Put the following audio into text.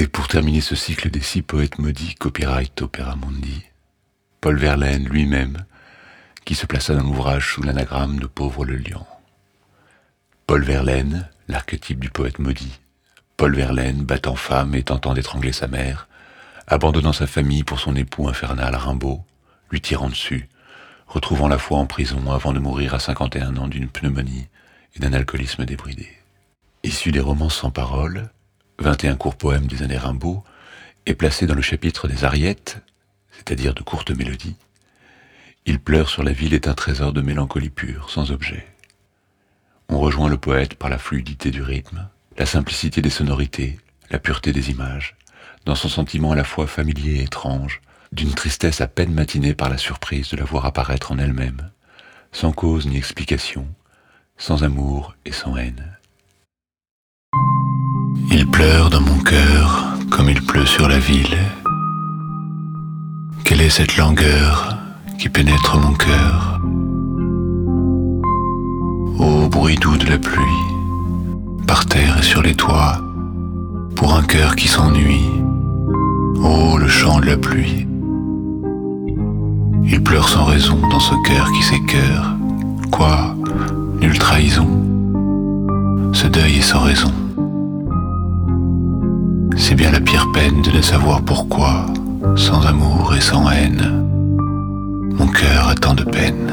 Et pour terminer ce cycle des six poètes maudits, copyright Opera Mundi, Paul Verlaine lui-même, qui se plaça dans l'ouvrage sous l'anagramme de Pauvre le lion. Paul Verlaine, l'archétype du poète maudit. Paul Verlaine, battant femme et tentant d'étrangler sa mère, abandonnant sa famille pour son époux infernal Rimbaud, lui tirant dessus, retrouvant la foi en prison avant de mourir à 51 ans d'une pneumonie et d'un alcoolisme débridé. Issu des romans sans parole, 21 courts poèmes des années Rimbaud, et placé dans le chapitre des ariettes, c'est-à-dire de courtes mélodies, Il pleure sur la ville est un trésor de mélancolie pure, sans objet. On rejoint le poète par la fluidité du rythme, la simplicité des sonorités, la pureté des images, dans son sentiment à la fois familier et étrange, d'une tristesse à peine matinée par la surprise de la voir apparaître en elle-même, sans cause ni explication, sans amour et sans haine. Il pleure dans mon cœur comme il pleut sur la ville. Quelle est cette langueur qui pénètre mon cœur? Ô bruit doux de la pluie, par terre et sur les toits, pour un cœur qui s'ennuie. Ô le chant de la pluie. Il pleure sans raison dans ce cœur qui s'écœure. Quoi? Nulle trahison. Ce deuil est sans raison. C'est bien la pire peine de ne savoir pourquoi, sans amour et sans haine, mon cœur a tant de peine.